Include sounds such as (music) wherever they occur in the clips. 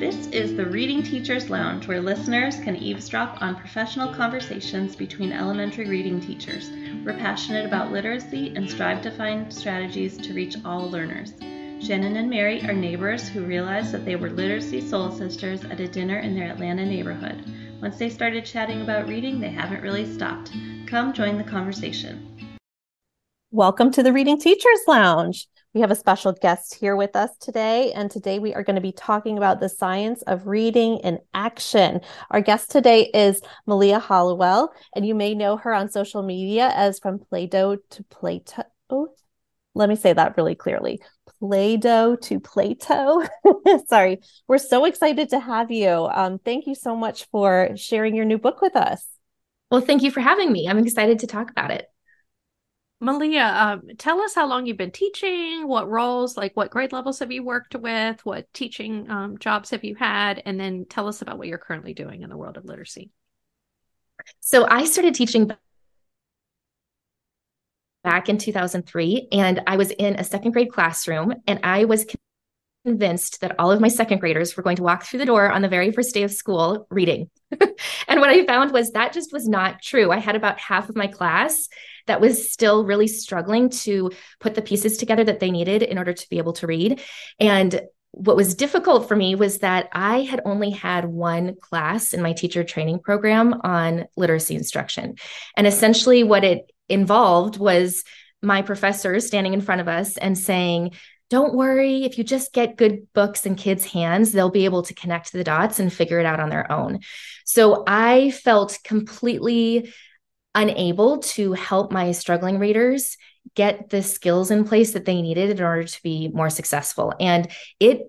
This is the Reading Teachers Lounge, where listeners can eavesdrop on professional conversations between elementary reading teachers. We're passionate about literacy and strive to find strategies to reach all learners. Shannon and Mary are neighbors who realized that they were literacy soul sisters at a dinner in their Atlanta neighborhood. Once they started chatting about reading, they haven't really stopped. Come join the conversation. Welcome to the Reading Teachers Lounge. We have a special guest here with us today, and today we are going to be talking about the science of reading in action. Our guest today is Malia Hollowell, and you may know her on social media as from Playdough to Plato. Let me say that really clearly. Playdough to Plato. (laughs) Sorry, we're so excited to have you. Um, thank you so much for sharing your new book with us. Well, thank you for having me. I'm excited to talk about it. Malia, um, tell us how long you've been teaching, what roles, like what grade levels have you worked with, what teaching um, jobs have you had, and then tell us about what you're currently doing in the world of literacy. So I started teaching back in 2003 and I was in a second grade classroom and I was convinced that all of my second graders were going to walk through the door on the very first day of school reading. (laughs) and what I found was that just was not true. I had about half of my class that was still really struggling to put the pieces together that they needed in order to be able to read. And what was difficult for me was that I had only had one class in my teacher training program on literacy instruction. And essentially, what it involved was my professor standing in front of us and saying, don't worry, if you just get good books in kids' hands, they'll be able to connect the dots and figure it out on their own. So I felt completely unable to help my struggling readers get the skills in place that they needed in order to be more successful. And it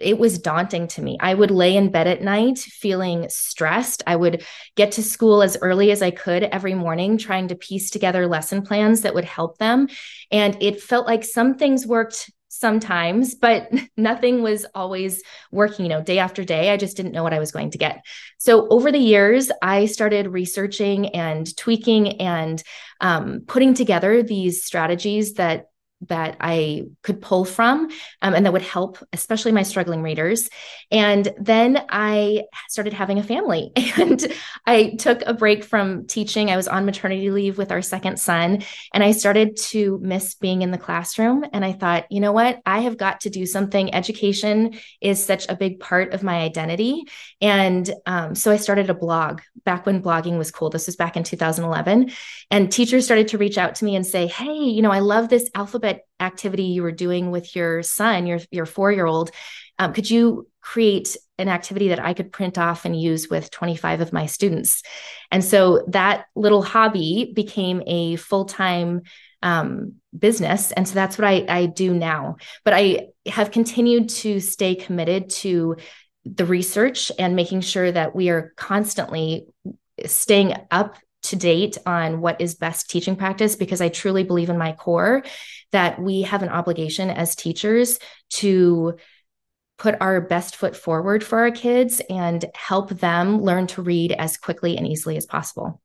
it was daunting to me. I would lay in bed at night feeling stressed. I would get to school as early as I could every morning, trying to piece together lesson plans that would help them. And it felt like some things worked sometimes, but (laughs) nothing was always working, you know, day after day. I just didn't know what I was going to get. So over the years, I started researching and tweaking and um, putting together these strategies that that I could pull from um, and that would help, especially my struggling readers. And then I started having a family (laughs) and I took a break from teaching. I was on maternity leave with our second son and I started to miss being in the classroom. And I thought, you know what? I have got to do something. Education is such a big part of my identity. And um, so I started a blog back when blogging was cool. This was back in 2011. And teachers started to reach out to me and say, hey, you know, I love this alphabet activity you were doing with your son, your your four year old, um, could you create an activity that I could print off and use with 25 of my students? And so that little hobby became a full time um, business. And so that's what I, I do now. But I have continued to stay committed to the research and making sure that we are constantly staying up to date on what is best teaching practice because I truly believe in my core that we have an obligation as teachers to put our best foot forward for our kids and help them learn to read as quickly and easily as possible.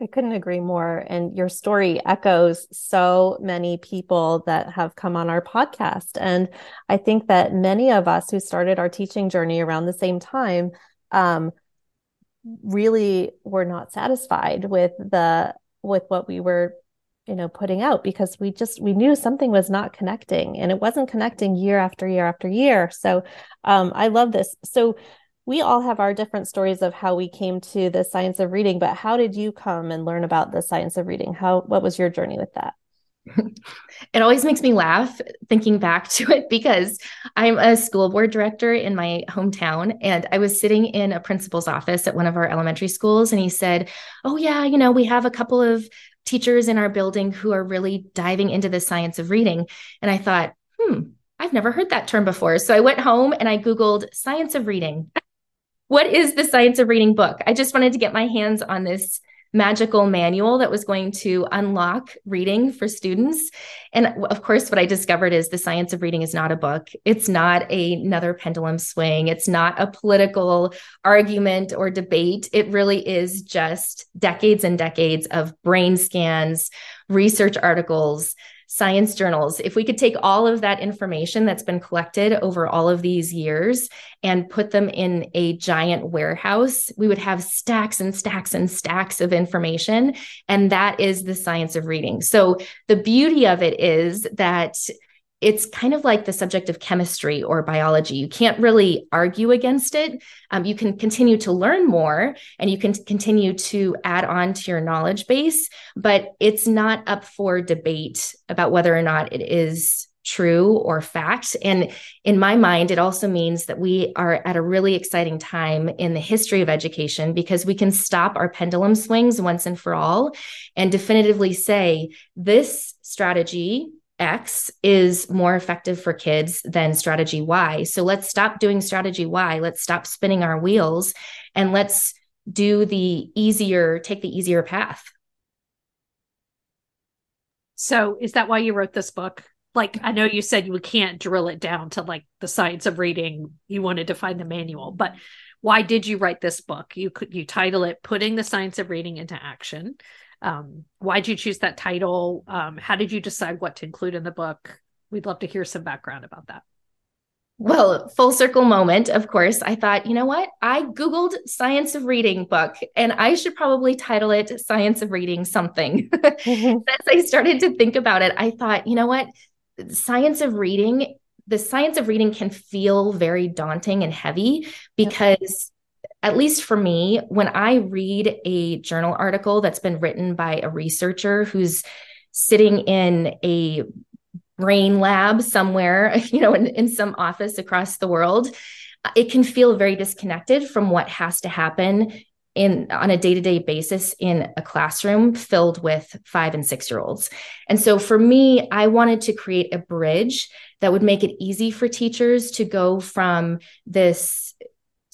I couldn't agree more. And your story echoes so many people that have come on our podcast. And I think that many of us who started our teaching journey around the same time um, really were not satisfied with the with what we were you know putting out because we just we knew something was not connecting and it wasn't connecting year after year after year. So um, i love this. So we all have our different stories of how we came to the science of reading but how did you come and learn about the science of reading? How what was your journey with that it always makes me laugh thinking back to it because I'm a school board director in my hometown. And I was sitting in a principal's office at one of our elementary schools, and he said, Oh, yeah, you know, we have a couple of teachers in our building who are really diving into the science of reading. And I thought, hmm, I've never heard that term before. So I went home and I Googled science of reading. what is the science of reading book? I just wanted to get my hands on this magical manual that was going to unlock reading for students. And of course, what I discovered is the science of reading is not a book. It's not a, another pendulum swing. It's not a political argument or debate. It really is just decades and decades of brain scans, research articles, science journals. If we could take all of that information that's been collected over all of these years and put them in a giant warehouse, we would have stacks and stacks and stacks of information. And that is the science of reading. So the beauty of it is that it's kind of like the subject of chemistry or biology. You can't really argue against it. Um, you can continue to learn more and you can continue to add on to your knowledge base, but it's not up for debate about whether or not it is true or fact. And in my mind, it also means that we are at a really exciting time in the history of education because we can stop our pendulum swings once and for all and definitively say this strategy X is more effective for kids than strategy Y. So let's stop doing strategy Y. Let's stop spinning our wheels and let's do the easier, take the easier path. So is that why you wrote this book? Like I know you said you can't drill it down to like the science of reading. You wanted to find the manual, but why did you write this book? You could you title it Putting the Science of Reading into Action um, why did you choose that title? Um, how did you decide what to include in the book? We'd love to hear some background about that. Well, full circle moment, of course. I thought, you know what? I Googled Science of Reading book and I should probably title it Science of Reading something. Mm-hmm. (laughs) (laughs) As I started to think about it, I thought, you know what? Science of Reading, the science of reading can feel very daunting and heavy because at least for me, when I read a journal article that's been written by a researcher who's sitting in a brain lab somewhere, (laughs) you know, in, in some office across the world, uh, it can feel very disconnected from what has to happen in on a day-to-day basis in a classroom filled with 5 and 6 year olds. And so for me, I wanted to create a bridge that would make it easy for teachers to go from this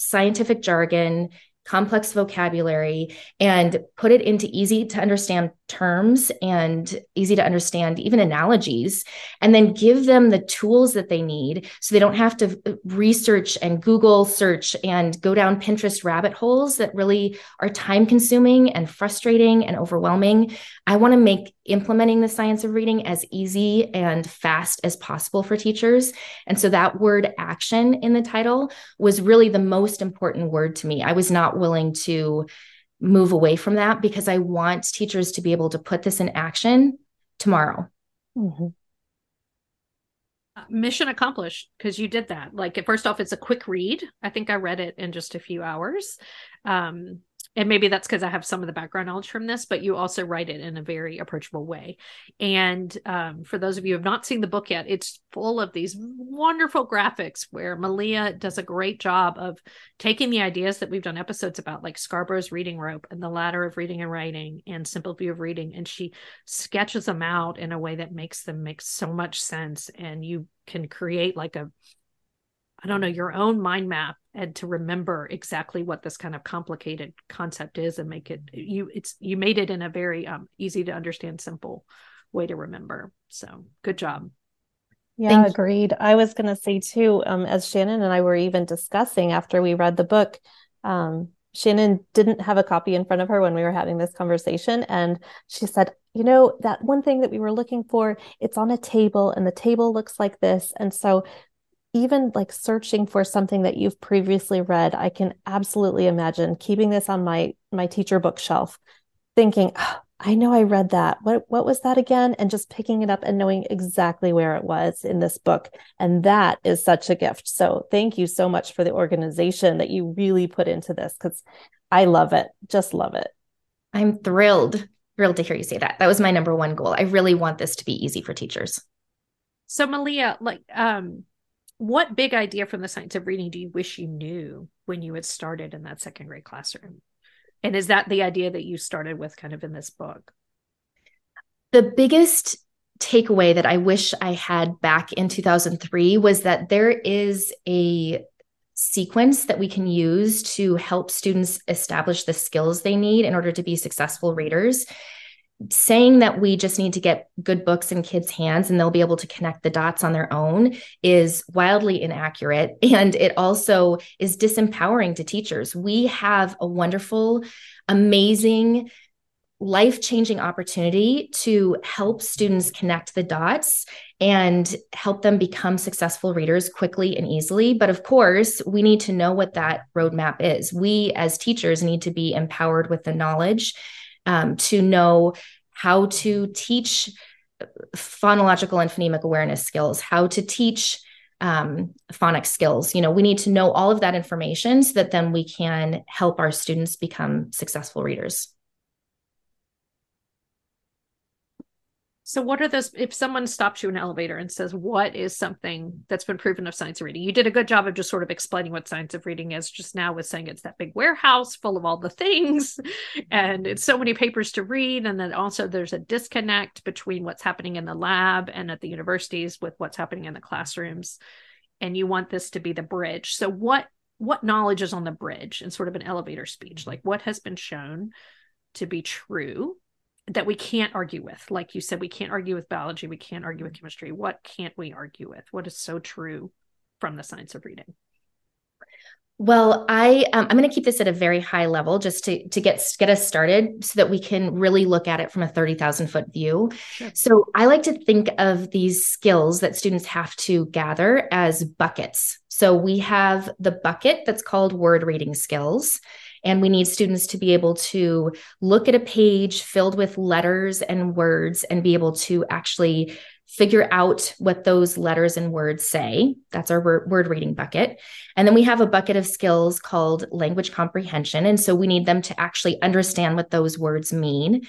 scientific jargon, complex vocabulary, and put it into easy to understand terms and easy to understand, even analogies, and then give them the tools that they need so they don't have to uh, research and Google search and go down Pinterest rabbit holes that really are time consuming and frustrating and overwhelming. I want to make implementing the science of reading as easy and fast as possible for teachers. And so that word action in the title was really the most important word to me. I was not willing to move away from that because I want teachers to be able to put this in action tomorrow. Mm-hmm. Uh, mission accomplished because you did that. Like, first off, it's a quick read. I think I read it in just a few hours. Um, and maybe that's because I have some of the background knowledge from this, but you also write it in a very approachable way. And um, for those of you who have not seen the book yet, it's full of these wonderful graphics where Malia does a great job of taking the ideas that we've done episodes about, like Scarborough's reading rope and the ladder of reading and writing and simple view of reading, and she sketches them out in a way that makes them make so much sense. And you can create like a I don't know, your own mind map and to remember exactly what this kind of complicated concept is and make it you it's you made it in a very um, easy to understand simple way to remember. So good job. Yeah Thank agreed. You. i was going to say too um, as shannon and i were even discussing after we read the book um, shannon didn't have a copy in front of her when we were having this conversation and she said you know that one thing that we were looking for it's on a table and the table looks like this. And so even like searching for something that you've previously read i can absolutely imagine keeping this on my my teacher bookshelf thinking oh, i know i read that. What what was that again? And just picking it up and knowing exactly where it was in this book. And that is such a gift. So thank you so much for the organization that you really put into this cuz i love it. Just love it. I'm thrilled thrilled to hear you say that. That was my number one goal. I really want this to be easy for teachers. So malia like um what big idea from the science of reading do you wish you knew when you had started in that second grade classroom? And is that the idea that you started with kind of in this book? The biggest takeaway that I wish I had back in 2003 was that there is a sequence that we can use to help students establish the skills they need in order to be successful readers saying that we just need to get good books in kids' hands and they'll be able to connect the dots on their own is wildly inaccurate. (laughs) And it also is disempowering to teachers. We have a wonderful, amazing, life changing opportunity to help students connect the dots and help them become successful readers quickly and easily. But of course, we need to know what that roadmap is. We as teachers need to be empowered with the knowledge um, to know how to teach phonological and phonemic awareness skills, how to teach um, phonics skills. You know, we need to know all of that information so that then we can help our students become successful readers. So, what are those? If someone stops you in an elevator and says, What is something that's been proven of science of reading? You did a good job of just sort of explaining what science of reading is just now with saying it's that big warehouse full of all the things (laughs) and it's so many papers to read. And then also there's a disconnect between what's happening in the lab and at the universities with what's happening in the classrooms. And you want this to be the bridge. So, what what knowledge is on the bridge in sort of an elevator speech? Like what has been shown to be true that we can't argue with. Like you said, we can't argue with biology, we can't argue with chemistry. What can't we argue with? What is so true from the science of reading? Well, I um, I'm going to keep this at a very high level just to to get get us started, so that we can really look at it from a thirty thousand foot view. Sure. So I like to think of these skills that students have to gather as buckets. So we have the bucket that's called word reading skills, and we need students to be able to look at a page filled with letters and words and be able to actually figure out what those letters and words say. That's our word reading bucket. And then we have a bucket of skills called language comprehension. And so we need them to actually understand what those words mean.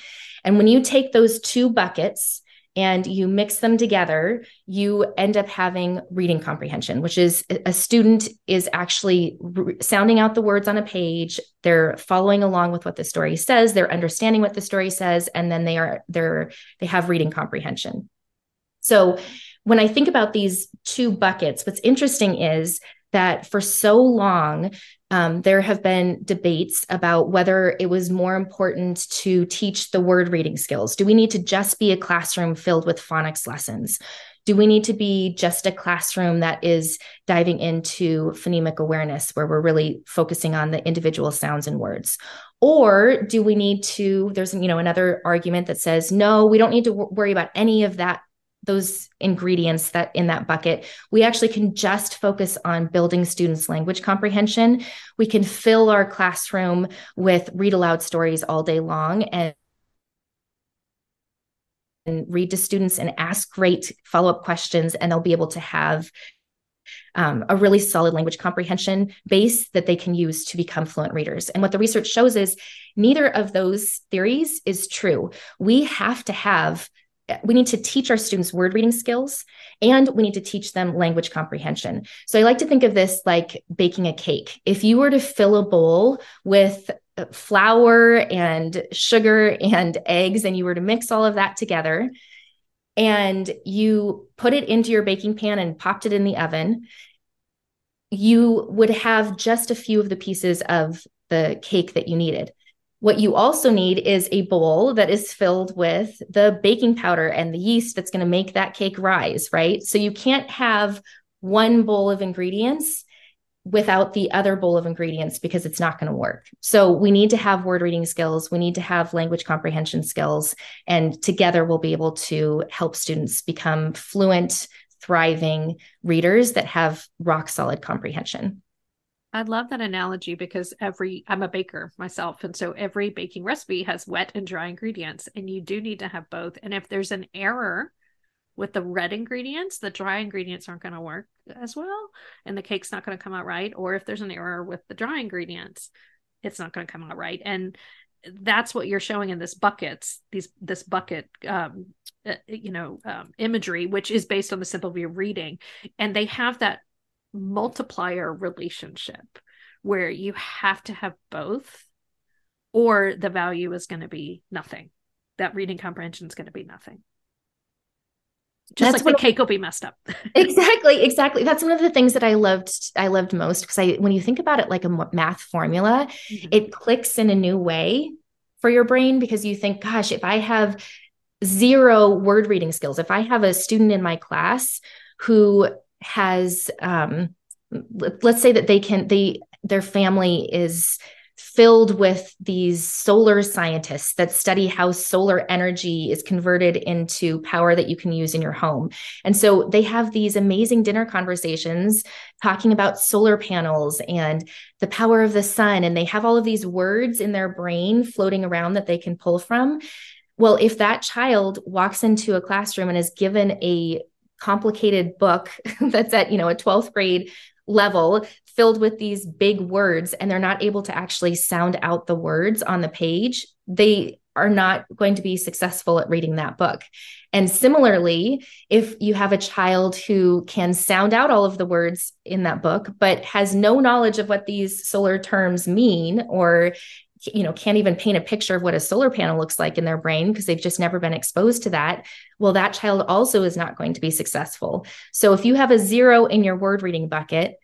And when you take those two buckets, and you mix them together, you end up having reading comprehension, which is a student is actually re- sounding out the words on a page. They're following along with what the story says. They're understanding what the story says, and then they are they're they have reading comprehension. So when I think about these two buckets, what's interesting is that for so long, um, there have been debates about whether it was more important to teach the word reading skills. Do we need to just be a classroom filled with phonics lessons? Do we need to be just a classroom that is diving into phonemic awareness, where we're really focusing on the individual sounds and words? Or do we need to? There's you know another argument that says no, we don't need to worry about any of that those ingredients that in that bucket we actually can just focus on building students language comprehension we can fill our classroom with read aloud stories all day long and and read to students and ask great follow-up questions and they'll be able to have um, a really solid language comprehension base that they can use to become fluent readers. And what the research shows is neither of those theories is true. We have to have we need to teach our students word reading skills and we need to teach them language comprehension. So I like to think of this like baking a cake. If you were to fill a bowl with flour and sugar and eggs and you were to mix all of that together and you put it into your baking pan and popped it in the oven, you would have just a few of the pieces of the cake that you needed. What you also need is a bowl that is filled with the baking powder and the yeast that's going to make that cake rise, right? So you can't have one bowl of ingredients without the other bowl of ingredients because it's not going to work. So we need to have word reading skills, we need to have language comprehension skills, and together we'll be able to help students become fluent, thriving readers that have rock solid comprehension. I love that analogy because every I'm a baker myself and so every baking recipe has wet and dry ingredients and you do need to have both and if there's an error with the red ingredients the dry ingredients aren't going to work as well and the cake's not going to come out right or if there's an error with the dry ingredients it's not going to come out right and that's what you're showing in this buckets these this bucket um uh, you know um, imagery which is based on the simple view of reading and they have that multiplier relationship where you have to have both or the value is going to be nothing. That reading comprehension is going to be nothing. Just that's like the cake will be messed up. (laughs) Exactly exactly. That's one of the things that i loved i loved most because i when you think about it like a math formula mm-hmm. it clicks in a new way for your brain because you think gosh if i have zero word reading skills if i have a student in my class who has um, let's say that they can they their family is filled with these solar scientists that study how solar energy is converted into power that you can use in your home. And so they have these amazing dinner conversations talking about solar panels and the power of the sun. And they have all of these words in their brain floating around that they can pull from. Well, if that child walks into a classroom and is given a complicated book (laughs) that's at, you know, a 12th grade level filled with these big words and they're not able to actually sound out the words on the page, they are not going to be successful at reading that book. And similarly, if you have a child who can sound out all of the words in that book, but has no knowledge of what these solar terms mean, or you know can't even paint a picture of what a solar panel looks like in their brain because they've just never been exposed to that. Well that child also is not going to be successful. So if you have a zero in your word reading bucket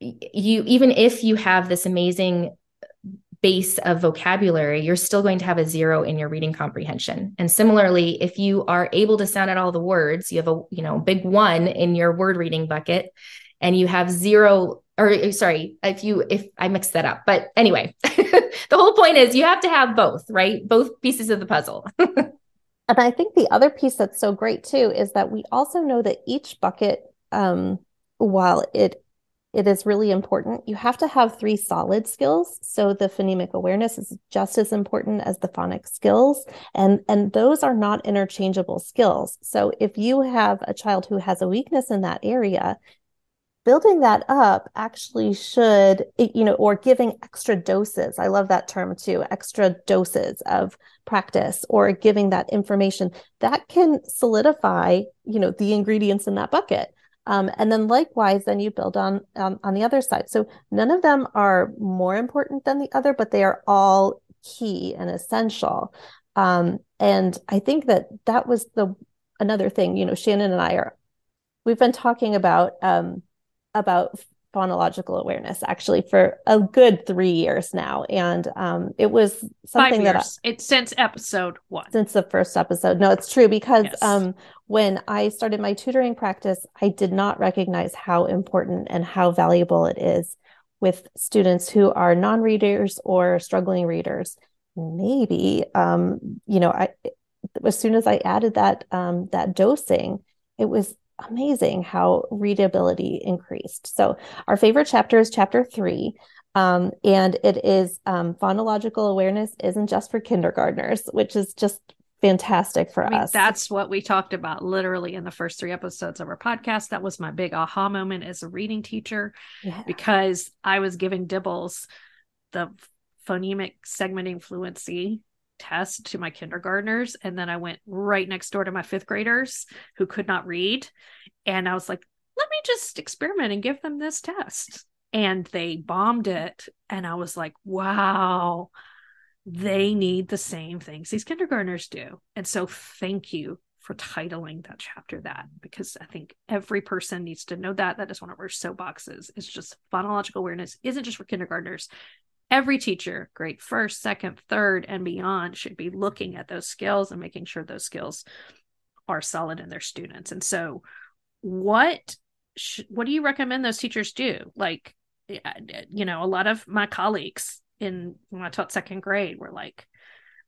you even if you have this amazing base of vocabulary you're still going to have a zero in your reading comprehension. And similarly if you are able to sound out all the words you have a you know big one in your word reading bucket and you have zero or sorry if you if i mixed that up but anyway (laughs) the whole point is you have to have both right both pieces of the puzzle (laughs) and i think the other piece that's so great too is that we also know that each bucket um, while it it is really important. You have to have three solid skills. So the phonemic awareness is just as important as the phonic skills. And, and those are not interchangeable skills. So if you have a child who has a weakness in that area, building that up actually should, you know, or giving extra doses. I love that term too, extra doses of practice or giving that information that can solidify, you know, the ingredients in that bucket. Um, and then likewise, then you build on um, on the other side. So none of them are more important than the other, but they are all key and essential. Um, and I think that that was the another thing. You know, Shannon and I are we've been talking about um, about phonological awareness actually for a good three years now. And um, it was something that I, it's since episode one. Since the first episode. No it's true because yes. um, when i started my tutoring practice i did not recognize how important and how valuable it is with students who are non-readers or struggling readers. Maybe um, you know i as soon as i added that um, that dosing it was amazing how readability increased. So, our favorite chapter is chapter three. Um, and it is um, phonological awareness isn't just for kindergartners, which is just fantastic for I mean, us. That's what we talked about literally in the first three episodes of our podcast. That was my big aha moment as a reading teacher yeah. because I was giving DIBELS the phonemic segmenting fluency test to my kindergartners and then I went right next door to my fifth graders who could not read and I was like let me just experiment and give them this test and they bombed it and I was like wow they need the same things these kindergartners do and so thank you for titling that chapter that because I think every person needs to know that. That is one of our soapboxes. It's just phonological awareness isn't just for kindergartners every teacher, grade first, second, third, and beyond, should be looking at those skills and making sure those skills are solid in their students. And so, what sh- what do you recommend those teachers do? Like, eh, eh, you know, a lot of my colleagues in when I taught second grade were like,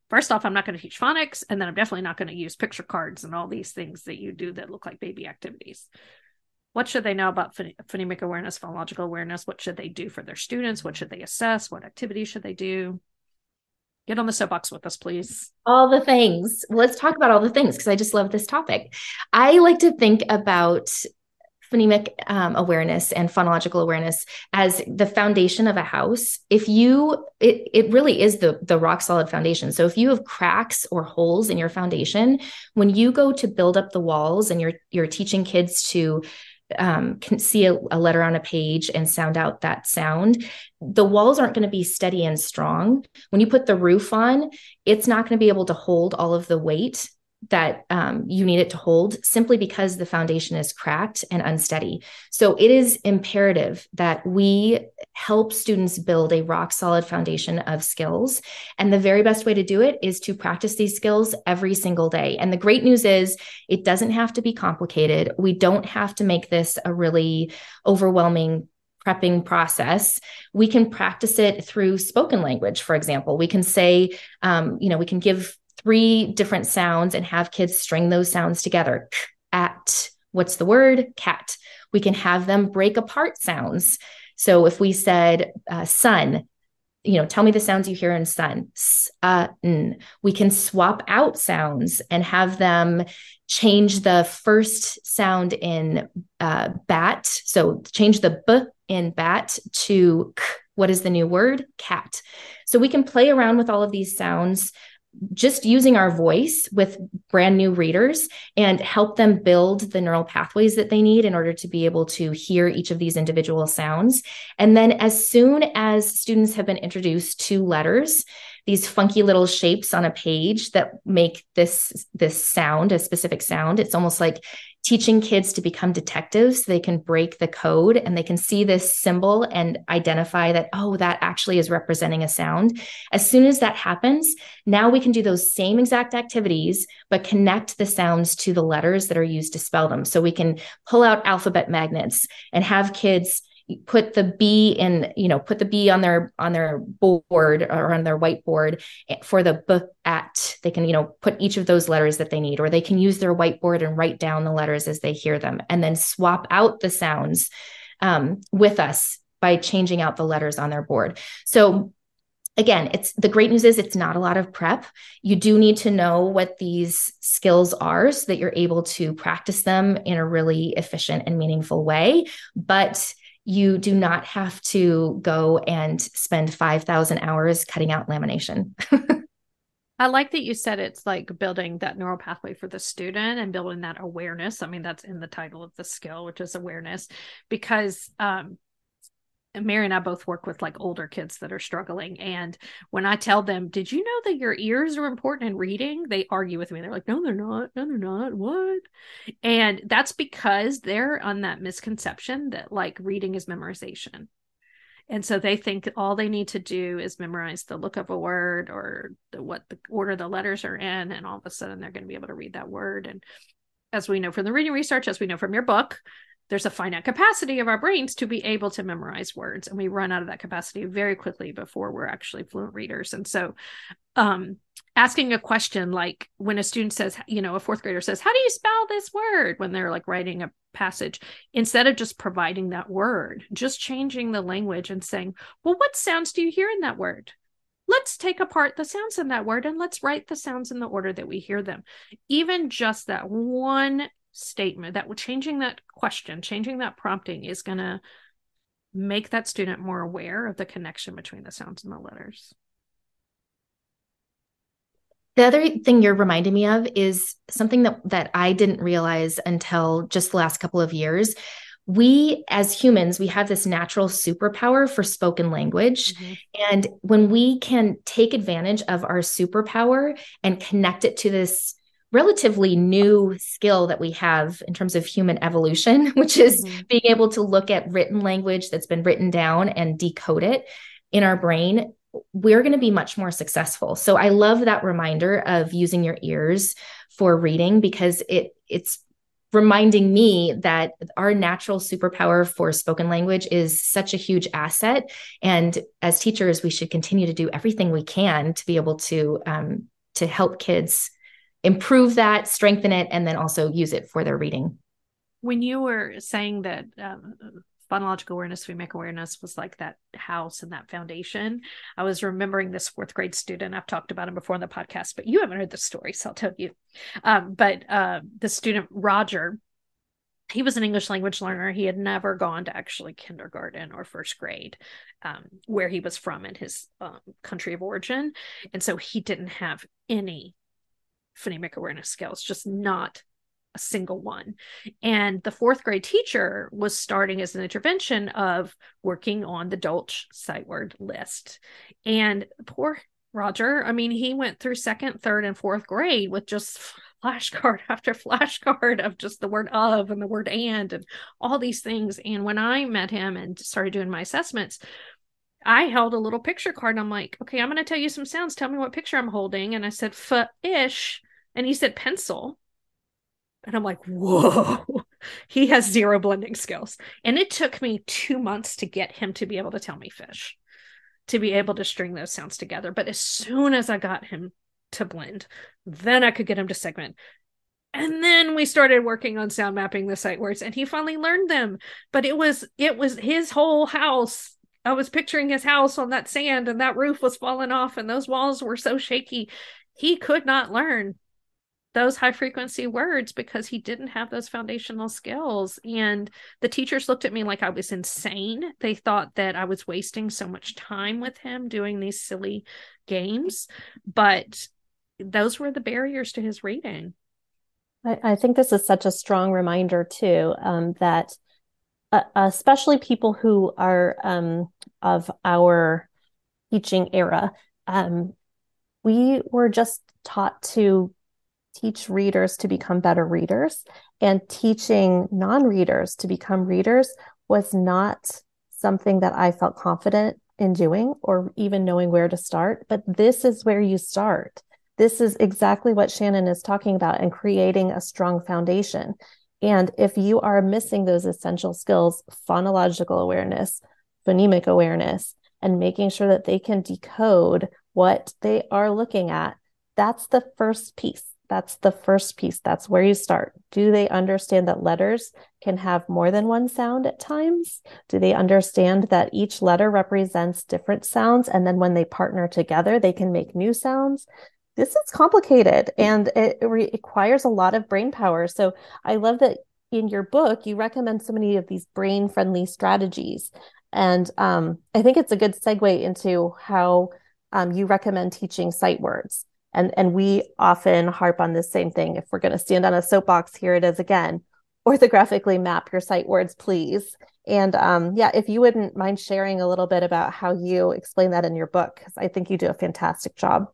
first off, I'm not going to teach phonics, and then I'm definitely not going to use picture cards and all these things that you do that look like baby activities what should they know about phonemic awareness, phonological awareness? What should they do for their students? What should they assess? What activities should they do? Get on the soapbox with us, please. All the things. Well, let's talk about all the things because I just love this topic. I like to think about phonemic um, awareness and phonological awareness as the foundation of a house if you it, it really is the the rock solid foundation so if you have cracks or holes in your foundation when you go to build up the walls and you're you're teaching kids to um, can see a, a, letter on a page and sound out that sound, the walls aren't going to be steady and strong. When you put the roof on, it's not going to be able to hold all of the weight that um, you need it to hold simply because the foundation is cracked and unsteady. So it is imperative that we help students build a rock solid foundation of skills. And the very best way to do it is to practice these skills every single day. And the great news is it doesn't have to be complicated. We don't have to make this a really overwhelming prepping process, we can practice it through spoken language. For example, we can say, um, you know, we can give three different sounds and have kids string those sounds together. At what's the word? Cat. We can have them break apart sounds. So if we said uh, sun, you know, tell me the sounds you hear in sun. Uh. We can swap out sounds and have them change the first sound in uh, bat. So change the b in bat to k. What is the new word? Cat. So we can play around with all of these sounds just using our voice with brand new readers and help them build the neural pathways that they need in order to be able to hear each of these individual sounds. And then, as soon as students have been introduced to letters, these funky little shapes on a page that make this this sound a specific sound it's almost like teaching kids to become detectives so they can break the code and they can see this symbol and identify that oh that actually is representing a sound. As soon as that happens now we can do those same exact activities but connect the sounds to the letters that are used to spell them. So we can pull out alphabet magnets and have kids put the B in, you know, put the B on their on their board or on their whiteboard for the book at. They can, you know, put each of those letters that they need, or they can use their whiteboard and write down the letters as they hear them, and then swap out the sounds um, with us by changing out the letters on their board. So again it's the great news is it's not a lot of prep you do need to know what these skills are so that you're able to practice them in a really efficient and meaningful way but you do not have to go and spend 5,000 hours cutting out lamination. (laughs) I like that you said it's like building that neural pathway for the student and building that awareness. I mean, that's in the title of the skill, which is awareness, because um, Mary and I both work with like older kids that are struggling. And when I tell them, Did you know that your ears are important in reading? They argue with me. They're like, No, they're not. No, they're not. What? And that's because they're on that misconception that like reading is memorization. And so they think all they need to do is memorize the look of a word or the, what the order the letters are in. And all of a sudden they're going to be able to read that word. And as we know from the reading research, as we know from your book, there's a finite capacity of our brains to be able to memorize words and we run out of that capacity very quickly before we're actually fluent readers. And so um, asking a question like when a student says you know a fourth grader says how do you spell this word? when they're like writing a passage instead of just providing that word just changing the language and saying well what sounds do you hear in that word? Let's take apart the sounds in that word and let's write the sounds in the order that we hear them. Even just that one statement that changing that question changing that prompting is going to make that student more aware of the connection between the sounds and the letters the other thing you're reminding me of is something that that I didn't realize until just the last couple of years. We as humans, we have this natural superpower for spoken language. Mm-hmm. And when we can take advantage of our superpower and connect it to this relatively new skill that we have in terms of human evolution, (laughs) which is mm-hmm. being able to look at written language that's been written down and decode it in our brain, we're going to be much more successful. So I love that reminder of using your ears for reading because it it's reminding me that our natural superpower for spoken language is such a huge asset and as teachers we should continue to do everything we can to be able to um, to help kids improve that, strengthen it, and then also use it for their reading. When you were saying that um, phonological awareness, phonemic awareness was like that house and that foundation, I was remembering this fourth grade student. I've talked about him before on the podcast, but you haven't heard the story, so I'll tell you. Um, but uh, the student Roger, he was an English language learner. He had never gone to actually kindergarten or first grade, um, where he was from in his um, country of origin. And so he didn't have any phonemic awareness skills, just not a single one. And the fourth grade teacher was starting as an intervention of working on the Dolch sight word list. And poor Roger, I mean, he went through second, third, and fourth grade with just flashcard (laughs) after flashcard of just the word of and the word and and all these things. And when I met him and started doing my assessments, I held a little picture card and I'm like, okay, I'm going to tell you some sounds. Tell me what picture I'm holding. And I said, f ish. And he said, pencil. And I'm like, whoa. (laughs) he has zero blending skills. And it took me two months to get him to be able to tell me fish, to be able to string those sounds together. But as soon as I got him to blend, then I could get him to segment. And then we started working on sound mapping the sight words and he finally learned them. But it was it was his whole house. I was picturing his house on that sand and that roof was falling off and those walls were so shaky. He could not learn those high frequency words because he didn't have those foundational skills. And the teachers looked at me like I was insane. They thought that I was wasting so much time with him doing these silly games. But those were the barriers to his reading. I, I think this is such a strong reminder, too, um, that uh, especially people who are um, of our teaching era, um, we were just taught to teach readers to become better readers and teaching non-readers to become readers was not something that I felt confident in doing or even knowing where to start but this is where you start. This is exactly what Shannon is talking about and creating a strong foundation and if you are missing those essential skills phonological awareness phonemic awareness and making sure that they can decode what they are looking at that's the first piece that's the first piece. That's where you start. Do they understand that letters can have more than one sound at times? Do they understand that each letter represents different sounds? And then when they partner together, they can make new sounds? This is complicated and it requires a lot of brain power. So I love that in your book, you recommend so many of these brain friendly strategies. And um, I think it's a good segue into how um, you recommend teaching sight words. And and we often harp on the same thing. If we're going to stand on a soapbox here it is again. Orthographically map your sight words please. And um, yeah if you wouldn't mind sharing a little bit about how you explain that in your book because i think you do a fantastic job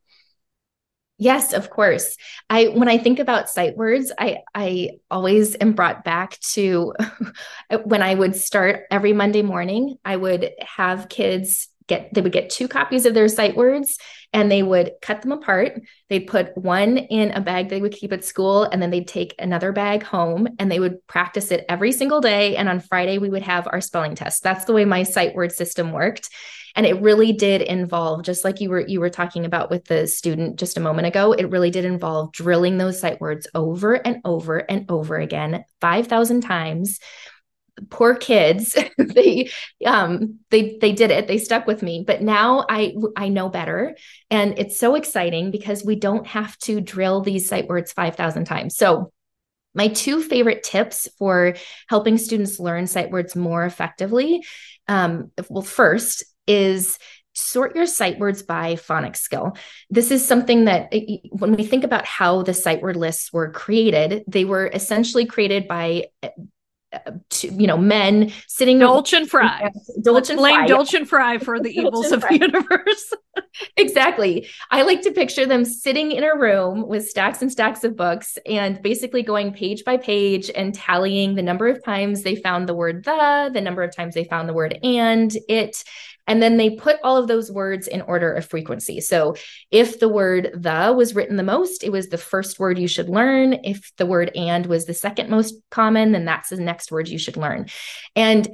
Yes, of course. I when I think about sight words, I I always am brought back to (laughs) when I would start every Monday morning, I would have kids get they would get two copies of their sight words and they would cut them apart. They'd put one in a bag they would keep at school and then they'd take another bag home and they would practice it every single day. And on friday we would have our spelling test. That's the way my sight word system worked. And it really did involve just like you were you were talking about with the student just a moment ago it really did involve drilling those sight words over and over and over again 5000 times poor kids (laughs) they um they they did it. They stuck with me. But now i i know better. And it's so exciting because we don't have to drill these sight words 5000 times. So my two favorite tips for helping students learn sight words more effectively um, well first is sort your sight words by phonics skill. This is something that when we think about how the sight word lists were created, they were essentially created by two, you know, men sitting Dolch and Fry. Dolch and blame Fry. And Fry for the evils of the universe. (laughs) exactly. I like to picture them sitting in a room with stacks and stacks of books and basically going page by page and tallying the number of times they found the word the, the number of times they found the word and, it, and then they put all of those words in order of frequency. So if the word the was written the most, it was the first word you should learn. If the word and was the second most common, then that's the next word you should learn. And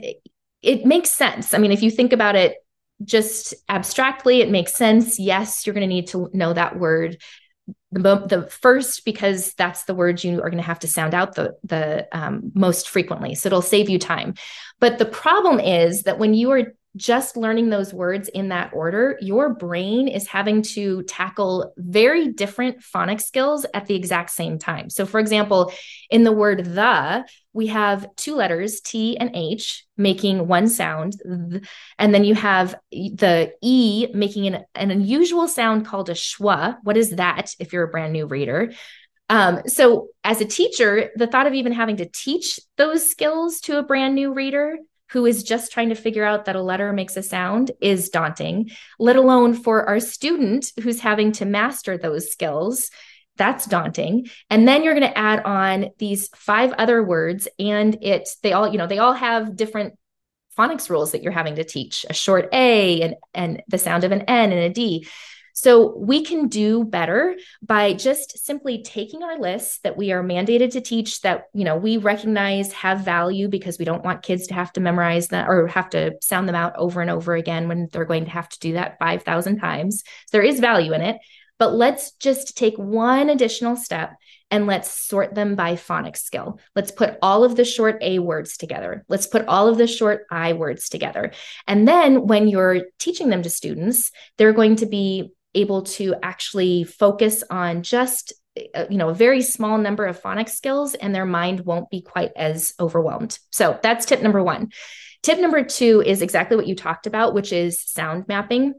it makes sense. I mean, if you think about it just abstractly, it makes sense. Yes, you're going to need to know that word the, the first because that's the word you are going to have to sound out the the um, most frequently so it'll save you time but the problem is that when you are just learning those words in that order, your brain is having to tackle very different phonic skills at the exact same time. So, for example, in the word the, we have two letters, T and H, making one sound. And then you have the E making an, an unusual sound called a schwa. What is that if you're a brand new reader? Um, so, as a teacher, the thought of even having to teach those skills to a brand new reader who is just trying to figure out that a letter makes a sound is daunting, let alone for our student who's having to master those skills. That's daunting. And then you're going to add on these five other words, and it, they all, you know, they all have different phonics rules that you're having to teach a short A and, and the sound of an N and a D. So we can do better by just simply taking our lists that we are mandated to teach that, you know, we recognize have value because we don't want kids to have to memorize that or have to sound them out over and over again when they're going to have to do that 5,000 times. So there is value in it. But let's just take one additional step and let's sort them by phonics skill. Let's put all of the short A words together. Let's put all of the short I words together. And then when you're teaching them to students, they're going to be able to actually focus on just uh, you know a very small number of phonics skills and their mind won't be quite as overwhelmed so that's tip number one tip number two is exactly what you talked about which is sound mapping